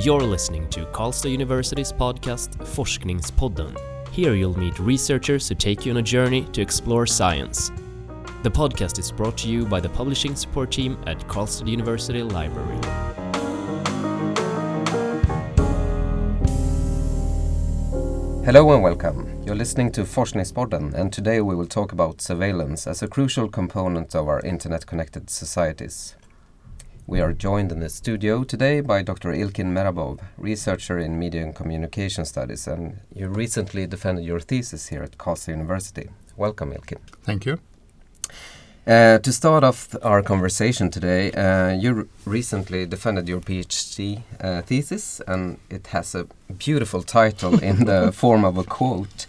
You're listening to Karlstad University's podcast Forskningspodden. Here you'll meet researchers who take you on a journey to explore science. The podcast is brought to you by the publishing support team at Karlstad University Library. Hello and welcome. You're listening to Forskningspodden, and today we will talk about surveillance as a crucial component of our internet connected societies. We are joined in the studio today by Dr. Ilkin Mehrabov, researcher in media and communication studies, and you recently defended your thesis here at Karlstad University. Welcome, Ilkin. Thank you. Uh, to start off our conversation today, uh, you recently defended your PhD uh, thesis, and it has a beautiful title in the form of a quote.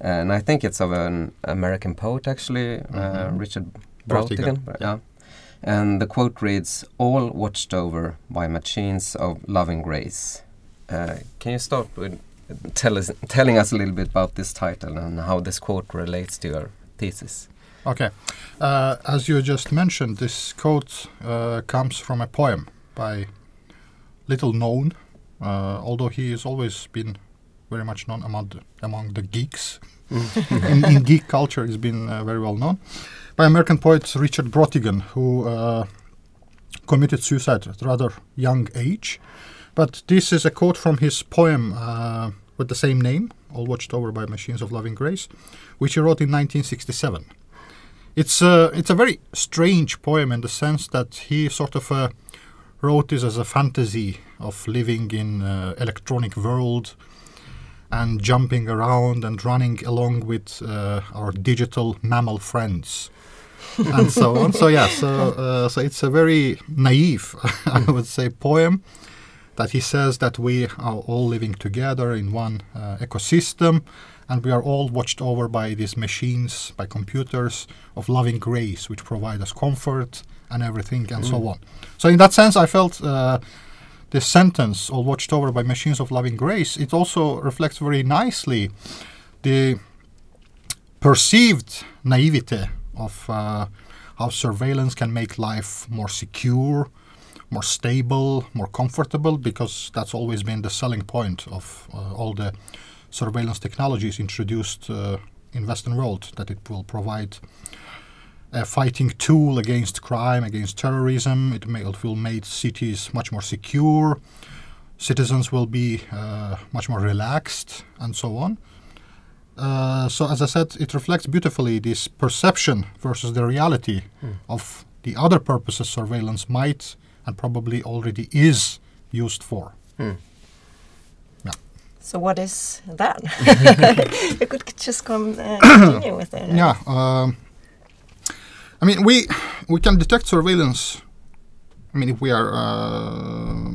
And I think it's of an American poet, actually, mm -hmm. Richard Brautigan. Yeah. And the quote reads All watched over by machines of loving grace. Uh, can you start with tell us, telling us a little bit about this title and how this quote relates to your thesis? Okay. Uh, as you just mentioned, this quote uh, comes from a poem by little known, uh, although he has always been very much known among the, among the geeks. in, in, geek culture, he's been uh, very well known by American poet Richard Brautigan, who uh, committed suicide at a rather young age. But this is a quote from his poem uh, with the same name, All Watched Over by Machines of Loving Grace, which he wrote in 1967. It's a it's a very strange poem in the sense that he sort of uh, wrote this as a fantasy of living in uh, electronic world and jumping around and running along with uh, our digital mammal friends and so on. So yeah, so uh, so it's a very naive, I would say, poem that he says that we are all living together in one uh, ecosystem and we are all watched over by these machines, by computers of loving grace, which provide us comfort and everything, and mm. so on. So, in that sense, I felt uh, this sentence, all watched over by machines of loving grace, it also reflects very nicely the perceived naivete of uh, how surveillance can make life more secure, more stable, more comfortable, because that's always been the selling point of uh, all the surveillance technologies introduced uh, in Western world that it will provide a fighting tool against crime, against terrorism. It, may, it will make cities much more secure. Citizens will be uh, much more relaxed, and so on. Uh, so, as I said, it reflects beautifully this perception versus the reality mm. of the other purposes surveillance might and probably already is used for. Mm. So what is that? you could just come uh, continue with it. Yeah, um, I mean we we can detect surveillance. I mean if we are uh,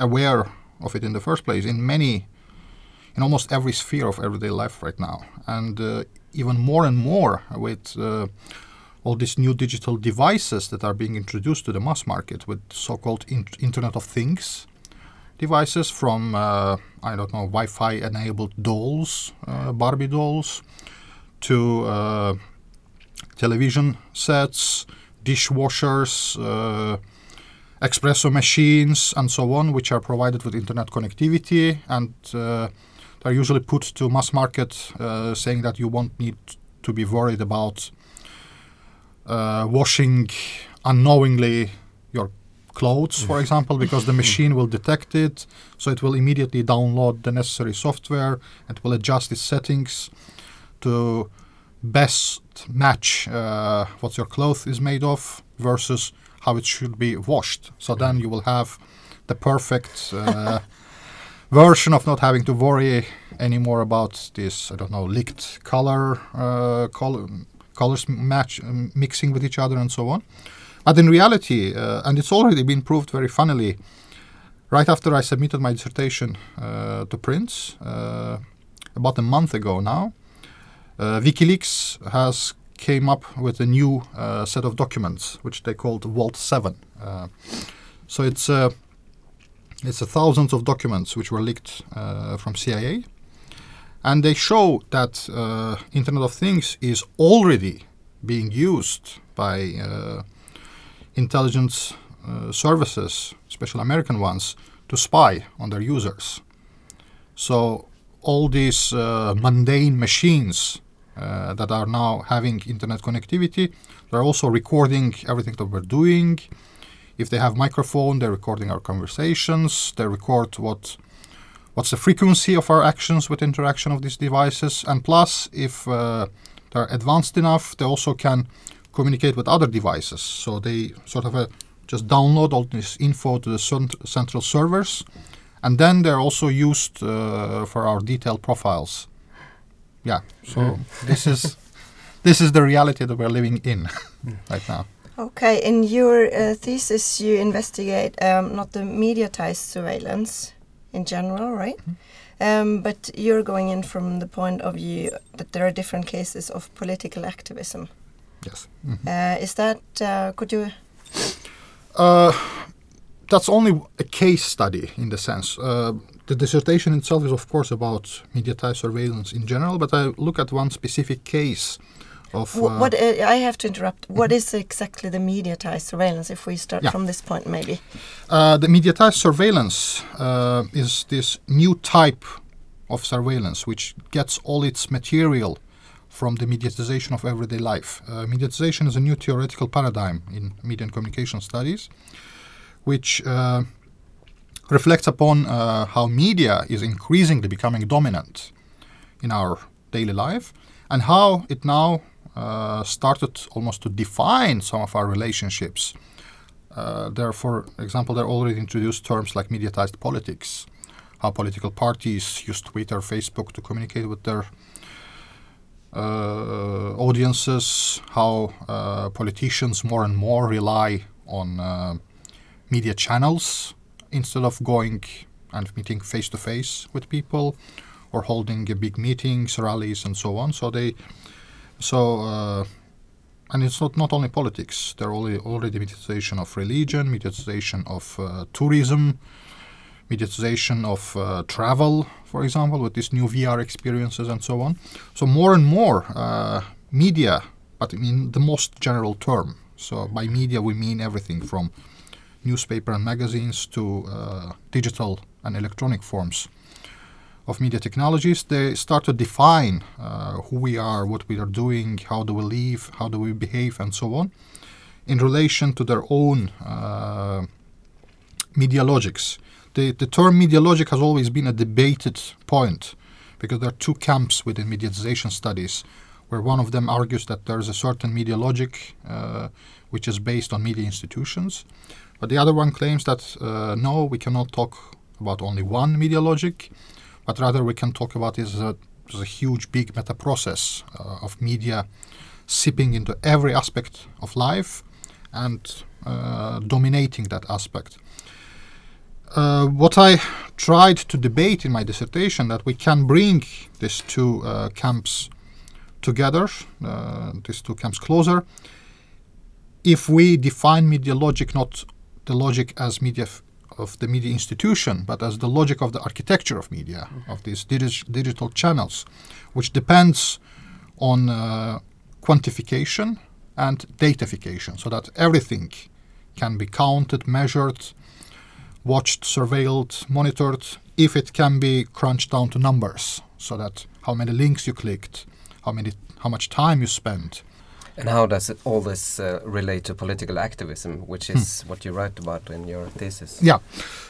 aware of it in the first place in many, in almost every sphere of everyday life right now, and uh, even more and more with uh, all these new digital devices that are being introduced to the mass market with so-called in Internet of Things devices from uh, I don't know Wi-Fi enabled dolls, uh, Barbie dolls, to uh, television sets, dishwashers, uh, espresso machines, and so on, which are provided with internet connectivity and uh, they're usually put to mass market, uh, saying that you won't need to be worried about washing unknowingly your clothes, for example, because the machine will detect it, so it will immediately download the necessary software and will adjust its settings to best match uh, what your cloth is made of versus how it should be washed. So then you will have the perfect uh, version of not having to worry anymore about this, I don't know, leaked color, uh, color colors match mixing with each other and so on. But in reality, uh, and it's already been proved very funnily, right after I submitted my dissertation uh, to Prince uh, about a month ago now, uh, WikiLeaks has came up with a new set of documents which they called Vault 7. Uh, so it's it's thousands of documents which were leaked from CIA, and they show that Internet of Things is already being used by intelligence uh, services, especially American ones, to spy on their users. So all these uh, mundane machines uh, that are now having internet connectivity, they're also recording everything that we're doing. If they have microphone, they're recording our conversations. They record what what's the frequency of our actions with interaction of these devices. And plus, if uh, they're advanced enough, they also can communicate with other devices. So they sort of uh, just download all this info to the central servers, and then they're also used uh, for our detailed profiles. Yeah. So mm. this is this is the reality that we're living in right now. Okay, in your uh, thesis, you investigate um, not the mediatized surveillance in general, right? Mm -hmm. um, but you're going in from the point of view that there are different cases of political activism. Yes. Mm -hmm. uh, is that, uh, could you? Uh, that's only a case study in the sense. Uh, the dissertation itself is, of course, about mediatized surveillance in general, but I look at one specific case of. Uh, what uh, I have to interrupt. What is exactly the mediatized surveillance? If we start yeah. from this point, maybe. Uh, the mediatized surveillance uh, is this new type of surveillance which gets all its material from the mediatization of everyday life. Uh, mediatization is a new theoretical paradigm in media and communication studies, which uh, reflects upon uh, how media is increasingly becoming dominant in our daily life and how it now uh, started almost to define some of our relationships. Uh, there, for example, they already introduced terms like mediatized politics, how political parties use Twitter, Facebook to communicate with their uh, audiences, how uh, politicians more and more rely on uh, media channels instead of going and meeting face to face with people or holding big meetings, rallies, and so on. So they, so uh, and it's not, not only politics. There are already, already mediatization of religion, mediatization of uh, tourism, mediatization of uh, travel, for example, with these new VR experiences and so on. So more and more uh, media, but in the most general term. So by media we mean everything from newspaper and magazines to uh, digital and electronic forms of media technologies. They start to define uh, who we are, what we are doing, how do we live, how do we behave, and so on, in relation to their own uh, media logics the, the term media logic has always been a debated point because there are two camps within mediatization studies where one of them argues that there is a certain media logic uh, which is based on media institutions but the other one claims that uh, no we cannot talk about only one media logic but rather we can talk about it as a, a huge big meta process uh, of media seeping into every aspect of life and uh, dominating that aspect. Uh, what I tried to debate in my dissertation that we can bring these two uh, camps together, uh, these two camps closer, if we define media logic not the logic as media f- of the media institution, but as the logic of the architecture of media, of these digi- digital channels, which depends on uh, quantification and datafication, so that everything can be counted, measured, watched, surveilled, monitored, if it can be crunched down to numbers, so that how many links you clicked, how many, how much time you spent. And how does it, all this uh, relate to political activism, which is hmm. what you write about in your thesis? Yeah.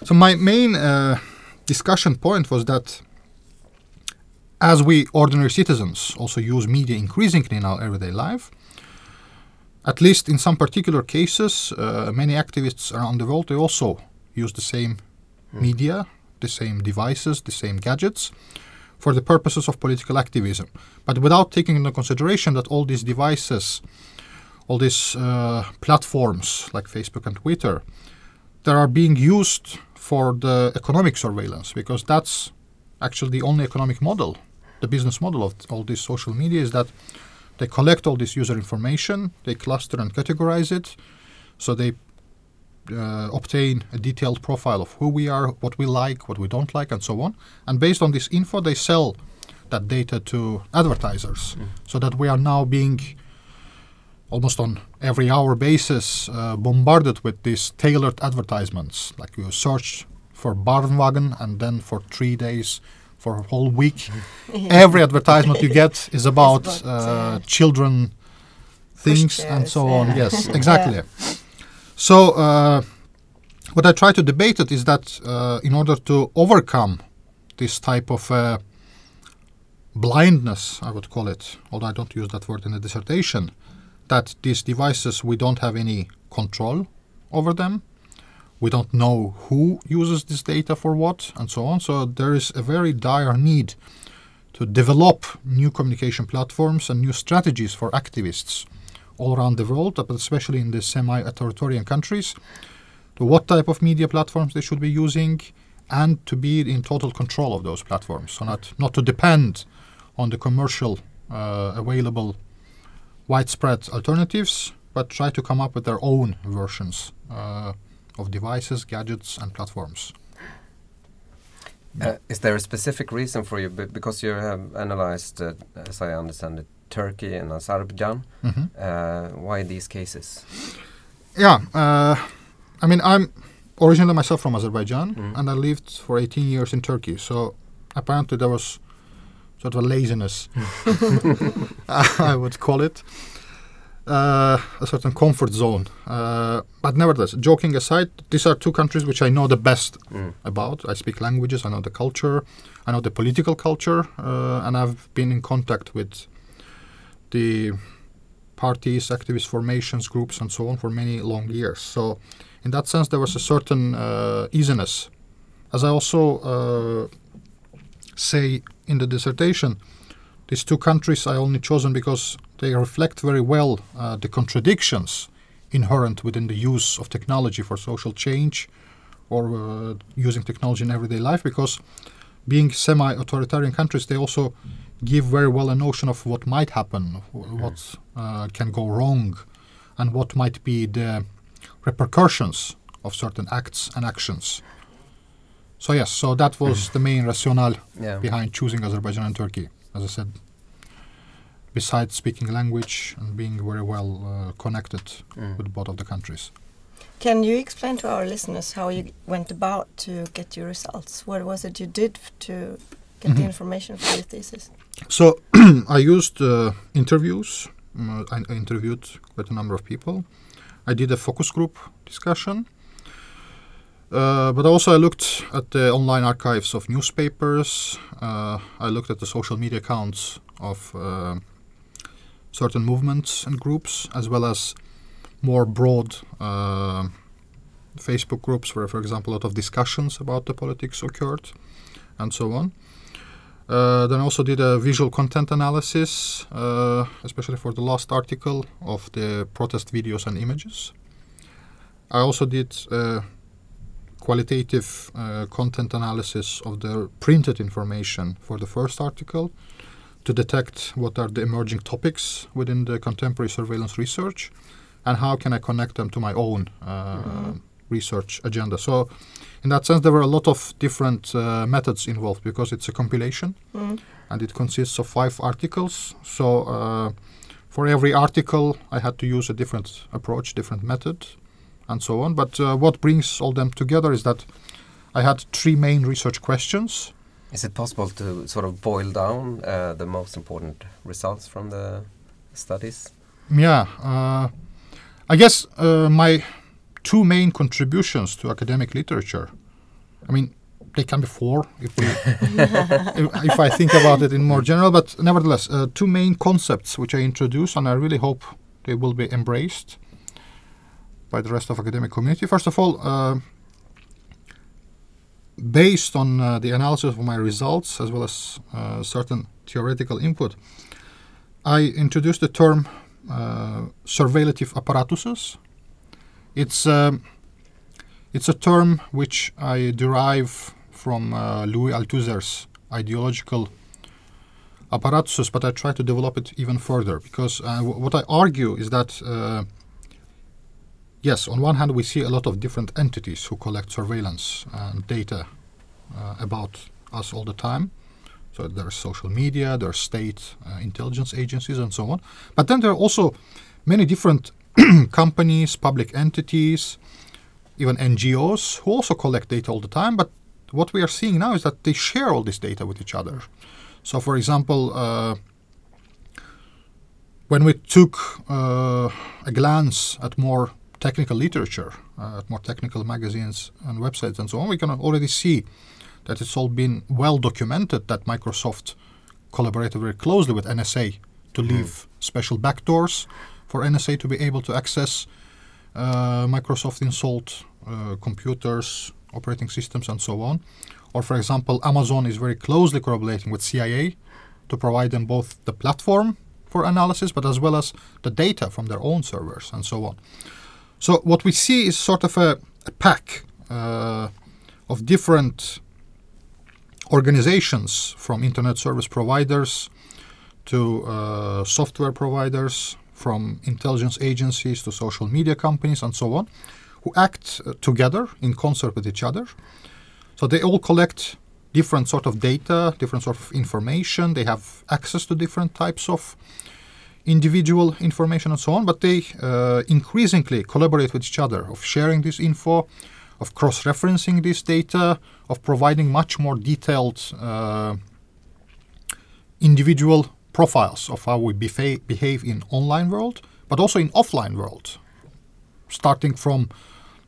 So my main uh, discussion point was that as we ordinary citizens also use media increasingly in our everyday life, at least in some particular cases, uh, many activists around the world they also use the same mm. media, the same devices, the same gadgets for the purposes of political activism, but without taking into consideration that all these devices, all these uh, platforms like Facebook and Twitter, that are being used for the economic surveillance because that's actually the only economic model, the business model of all these social media is that they collect all this user information, they cluster and categorize it, so they uh, obtain a detailed profile of who we are, what we like, what we don't like, and so on. And based on this info, they sell that data to advertisers, mm. so that we are now being almost on every hour basis uh, bombarded with these tailored advertisements. Like you search for Barnwagen and then for three days for a whole week. Every advertisement you get is about, about, uh, children things and pushchairs, so on. yeah. Yes, exactly. So uh, what I try to debate it is that uh, in order to overcome this type of uh, blindness, I would call it, although I don't use that word in the dissertation, that these devices we don't have any control over them. We don't know who uses this data for what and so on. So there is a very dire need to develop new communication platforms and new strategies for activists all around the world, but especially in the semi-authoritarian countries, to what type of media platforms they should be using, and to be in total control of those platforms, so not not to depend on the commercial uh, available widespread alternatives, but try to come up with their own versions uh, of devices, gadgets, and platforms. Uh, is there a specific reason for you? Be- because you have analyzed, uh, as I understand it, Turkey and Azerbaijan. Mhm. Uh, why these cases? Yeah, uh, I mean, I'm originally myself from Azerbaijan, Mhm. and I lived for 18 years in Turkey. So apparently there was sort of a laziness, I would call it, uh, a certain comfort zone. Uh, but nevertheless, joking aside, these are two countries which I know the best Mm. about. I speak languages, I know the culture, I know the political culture, uh, and I've been in contact with the parties, activist formations, groups, and so on for many long years. So, in that sense, there was a certain uh, easiness. As I also uh, say in the dissertation, these two countries I only chosen because they reflect very well uh, the contradictions inherent within the use of technology for social change or uh, using technology in everyday life because being semi-authoritarian countries they also give very well a notion of what might happen wh- what uh, can go wrong and what might be the repercussions of certain acts and actions so yes so that was the main rationale Yeah. behind choosing Azerbaijan and Turkey. As I said, besides speaking language and being very well uh, connected Mm. with both of the countries. Can you explain to our listeners how you went about to get your results? What was it you did to get the Mhm. information for your thesis? So I used uh, interviews. Mm, I, I interviewed quite a number of people. I did a focus group discussion. Uh, but also I looked at the online archives of newspapers. Uh, I looked at the social media accounts of uh, certain movements and groups, as well as more broad uh, Facebook groups where, for example, a lot of discussions about the politics occurred, and so on. Uh, then also did a visual content analysis, uh, especially for the last article of the protest videos and images. I also did qualitative uh, content analysis of the printed information for the first article to detect what are the emerging topics within the contemporary surveillance research and how can I connect them to my own uh, research agenda. So, in that sense, there were a lot of different uh, methods involved because it's a compilation Mm. and it consists of five articles. So, uh, for every article, I had to use a different approach, different method, and so on. But uh, what brings all them together is that I had three main research questions. Is it possible to sort of boil down uh, the most important results from the studies? Yeah, uh, I guess uh, my two main contributions to academic literature. I mean, they can be four if, we, if, I think about it in more general, but nevertheless, uh, two main concepts which I introduce, and I really hope they will be embraced by the rest of academic community. First of all, uh, based on uh, the analysis of my results as well as uh, certain theoretical input, I introduced the term uh, surveillative apparatuses. It's um, it's a term which I derive from uh, Louis Althusser's ideological apparatuses, but I try to develop it even further because uh, what I argue is that uh, yes, on one hand we see a lot of different entities who collect surveillance and data uh, about us all the time. So there's social media, there's state uh, intelligence agencies, and so on. But then there are also many different companies, public entities, even NGOs who also collect data all the time. But what we are seeing now is that they share all this data with each other. So, for example, uh, when we took uh, a glance at more technical literature, uh, at more technical magazines and websites and so on, we can already see that it's all been well documented that Microsoft collaborated very closely with NSA to leave special backdoors for NSA to be able to access uh, Microsoft installed uh, computers, operating systems, and so on. Or, for example, Amazon is very closely collaborating with CIA to provide them both the platform for analysis, but as well as the data from their own servers and so on. So, what we see is sort of a, a pack uh, of different organizations from internet service providers to uh, software providers, from intelligence agencies to social media companies and so on, who act uh, together in concert with each other. So they all collect different sort of data, different sort of information. They have access to different types of individual information and so on, but they uh, increasingly collaborate with each other of sharing this info, of cross-referencing this data, of providing much more detailed uh, individual profiles of how we befa- behave in online world, but also in offline world, starting from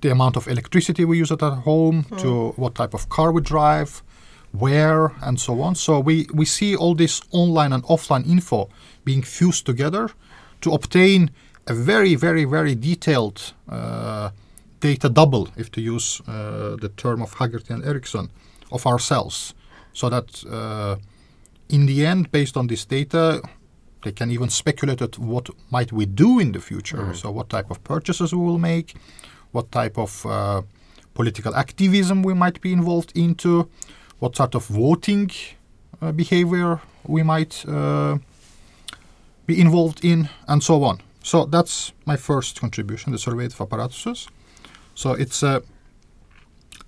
the amount of electricity we use at our home to what type of car we drive, where, and so on. So we, we see all this online and offline info being fused together to obtain a very, very, very detailed uh, data double, if to use uh, the term of Haggerty and Ericson, of ourselves. So that uh, in the end, based on this data, they can even speculate at what might we do in the future. So what type of purchases we will make, what type of uh, political activism we might be involved into, what sort of voting uh, behavior we might uh, be involved in, and so on. So that's my first contribution, the surveillative apparatuses. So it's a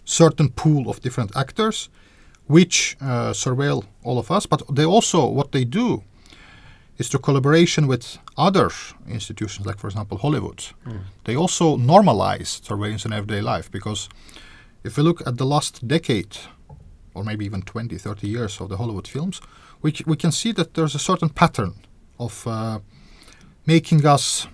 certain pool of different actors which uh, surveil all of us, but they also, what they do is through collaboration with other institutions, like, for example, Hollywood. They also normalize surveillance in everyday life because if we look at the last decade, or maybe even 20, 30 years of the Hollywood films, we, c- we can see that there's a certain pattern of uh, making us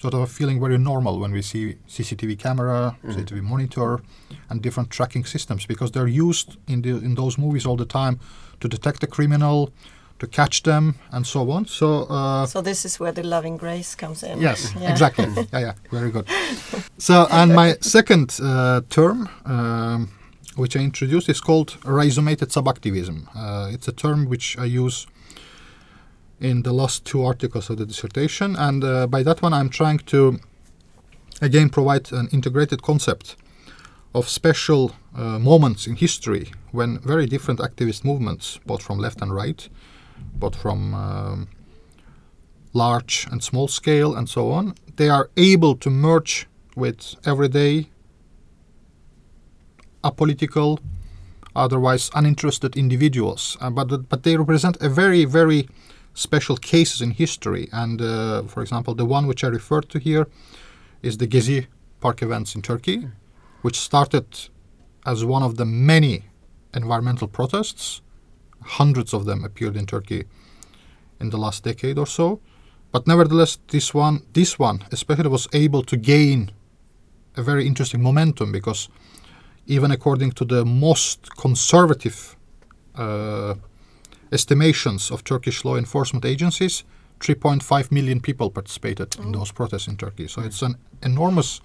sort of feeling very normal when we see CCTV camera, CCTV monitor, and different tracking systems because they're used in the in those movies all the time to detect the criminal, to catch them, and so on. So. Uh, So this is where the loving grace comes in. Yes, Yeah. exactly. yeah, yeah, very good. So, and my second uh, term, um, which I introduced, is called rhizomated subactivism. Uh, it's a term which I use in the last two articles of the dissertation, and uh, by that one, I'm trying to again provide an integrated concept of special uh, moments in history when very different activist movements, both from left and right, both from um, large and small scale and so on, they are able to merge with everyday apolitical, otherwise uninterested individuals. Uh, but but they represent a very very special cases in history. And uh, for example, the one which I referred to here is the Gezi Park events in Turkey, which started as one of the many environmental protests. Hundreds of them appeared in Turkey in the last decade or so. But nevertheless, this one, this one especially was able to gain a very interesting momentum because even according to the most conservative uh, estimations of Turkish law enforcement agencies, 3.5 million people participated in those protests in Turkey. So it's an enormous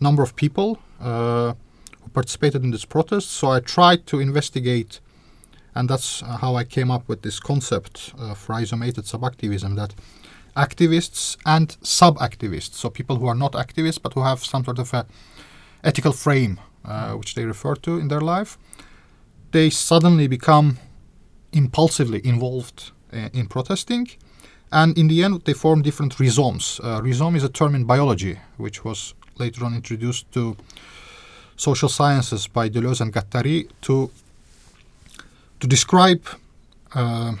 number of people uh, who participated in this protest. So I tried to investigate, and that's uh, how I came up with this concept of rhizomated subactivism that activists and sub-activists, so people who are not activists but who have some sort of a ethical frame uh, which they refer to in their life, they suddenly become impulsively involved uh, in protesting. And in the end, they form different rhizomes. Uh, rhizome is a term in biology, which was later on introduced to social sciences by Deleuze and Guattari to to describe uh,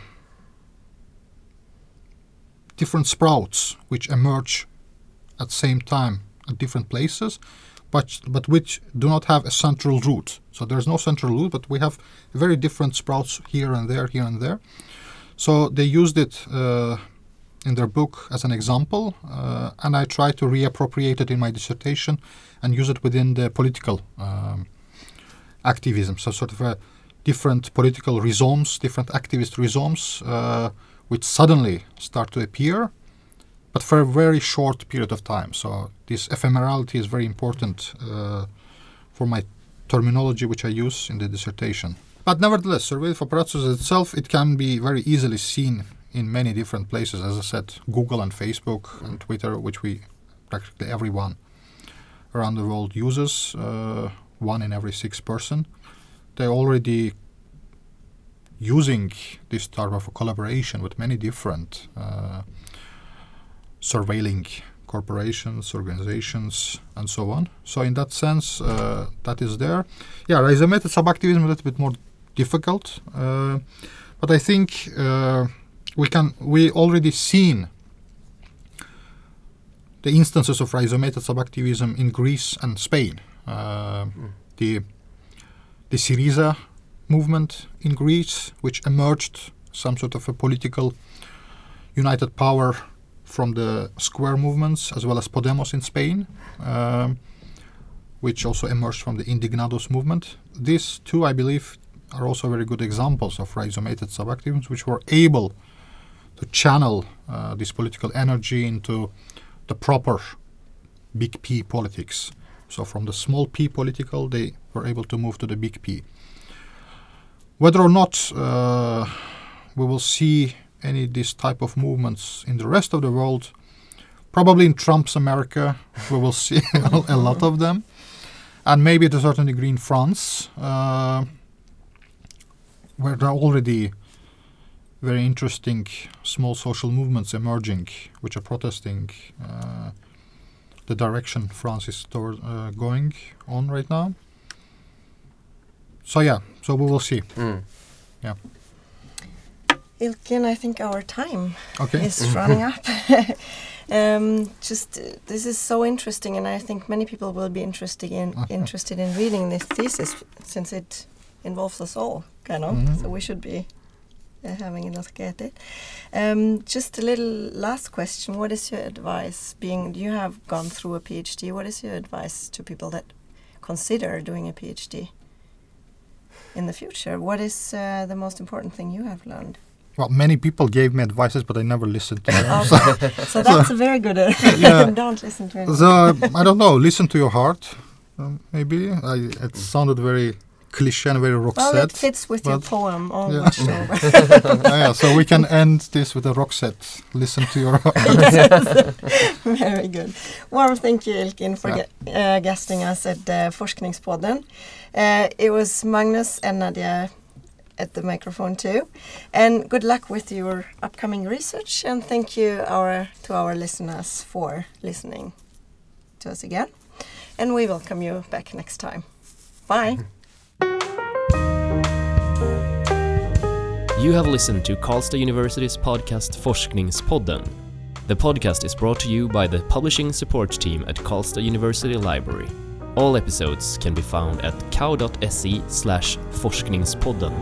different sprouts which emerge at the same time at different places, but but which do not have a central root. So there's no central root, but we have very different sprouts here and there, here and there. So they used it uh, in their book as an example, uh, and I tried to reappropriate it in my dissertation and use it within the political um, activism. So sort of a different political rhizomes, different activist rhizomes, uh, which suddenly start to appear, but for a very short period of time. So this ephemerality is very important uh, for my terminology, which I use in the dissertation. But nevertheless, surveillance apparatus itself, it can be very easily seen in many different places. As I said, Google and Facebook and Twitter, which we practically everyone around the world uses, uh, one in every six person. They're already using this type of collaboration with many different uh, surveilling corporations, organizations, and so on. So in that sense, uh, that is there. Yeah, rhizomated subactivism a little bit more difficult, uh, but I think uh, we can we already seen the instances of rhizomated subactivism in Greece and Spain. Uh, mm. The the Syriza movement in Greece, which emerged some sort of a political united power from the square movements, as well as Podemos in Spain, um, which also emerged from the Indignados movement. These two, I believe, are also very good examples of rhizomated subactivisms, which were able to channel uh, this political energy into the proper big P politics. So from the small p political, they were able to move to the big P. Whether or not uh, we will see any this type of movements in the rest of the world, probably in Trump's America, we will see a lot of them, and maybe to a certain degree in France, uh, where there are already very interesting small social movements emerging, which are protesting uh, the direction France is toward, uh, going on right now. So yeah, so we will see. Mm. Yeah. Ilkin, I think our time okay. is running up. um, just uh, this is so interesting, and I think many people will be interested in uh-huh. interested in reading this thesis since it involves us all, kind of. Mm-hmm. So we should be uh, having a look at it. Um, just a little last question: What is your advice? Being you have gone through a PhD, what is your advice to people that consider doing a PhD in the future? What is uh, the most important thing you have learned? Well, many people gave me advices, but I never listened to them. so, so, that's a very good. Uh, yeah. don't listen to anyone. So I don't know. Listen to your heart. Um, maybe I, it sounded very cliche and very Roxette. Well, it fits with your poem yeah. yeah, so we can end this with a Roxette. Listen to your heart. very good. Well, thank you, Ilkin, for yeah. uh, guesting us at uh, Forskningspodden. Uh, it was Magnus and Nadia at the microphone too. And good luck with your upcoming research. And thank you our, to our listeners for listening to us again. And we welcome you back next time. Bye. You have listened to Karlstad University's podcast Forskningspodden. The podcast is brought to you by the publishing support team at Karlstad University Library. All episodes can be found at cow.se slash forskningspodden.